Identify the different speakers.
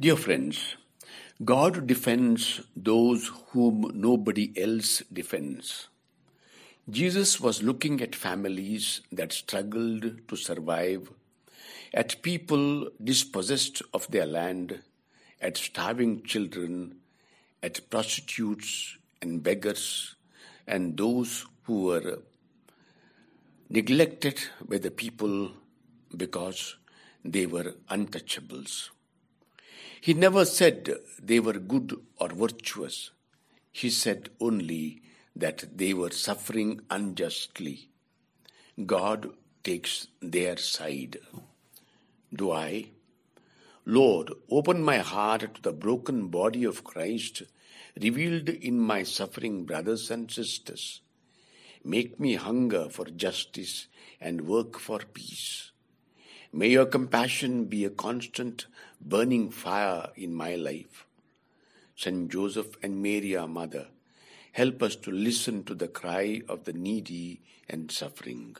Speaker 1: Dear friends, God defends those whom nobody else defends. Jesus was looking at families that struggled to survive, at people dispossessed of their land, at starving children, at prostitutes and beggars, and those who were neglected by the people because they were untouchables. He never said they were good or virtuous. He said only that they were suffering unjustly. God takes their side. Do I? Lord, open my heart to the broken body of Christ revealed in my suffering brothers and sisters. Make me hunger for justice and work for peace. May your compassion be a constant burning fire in my life. Saint Joseph and Mary, our mother, help us to listen to the cry of the needy and suffering.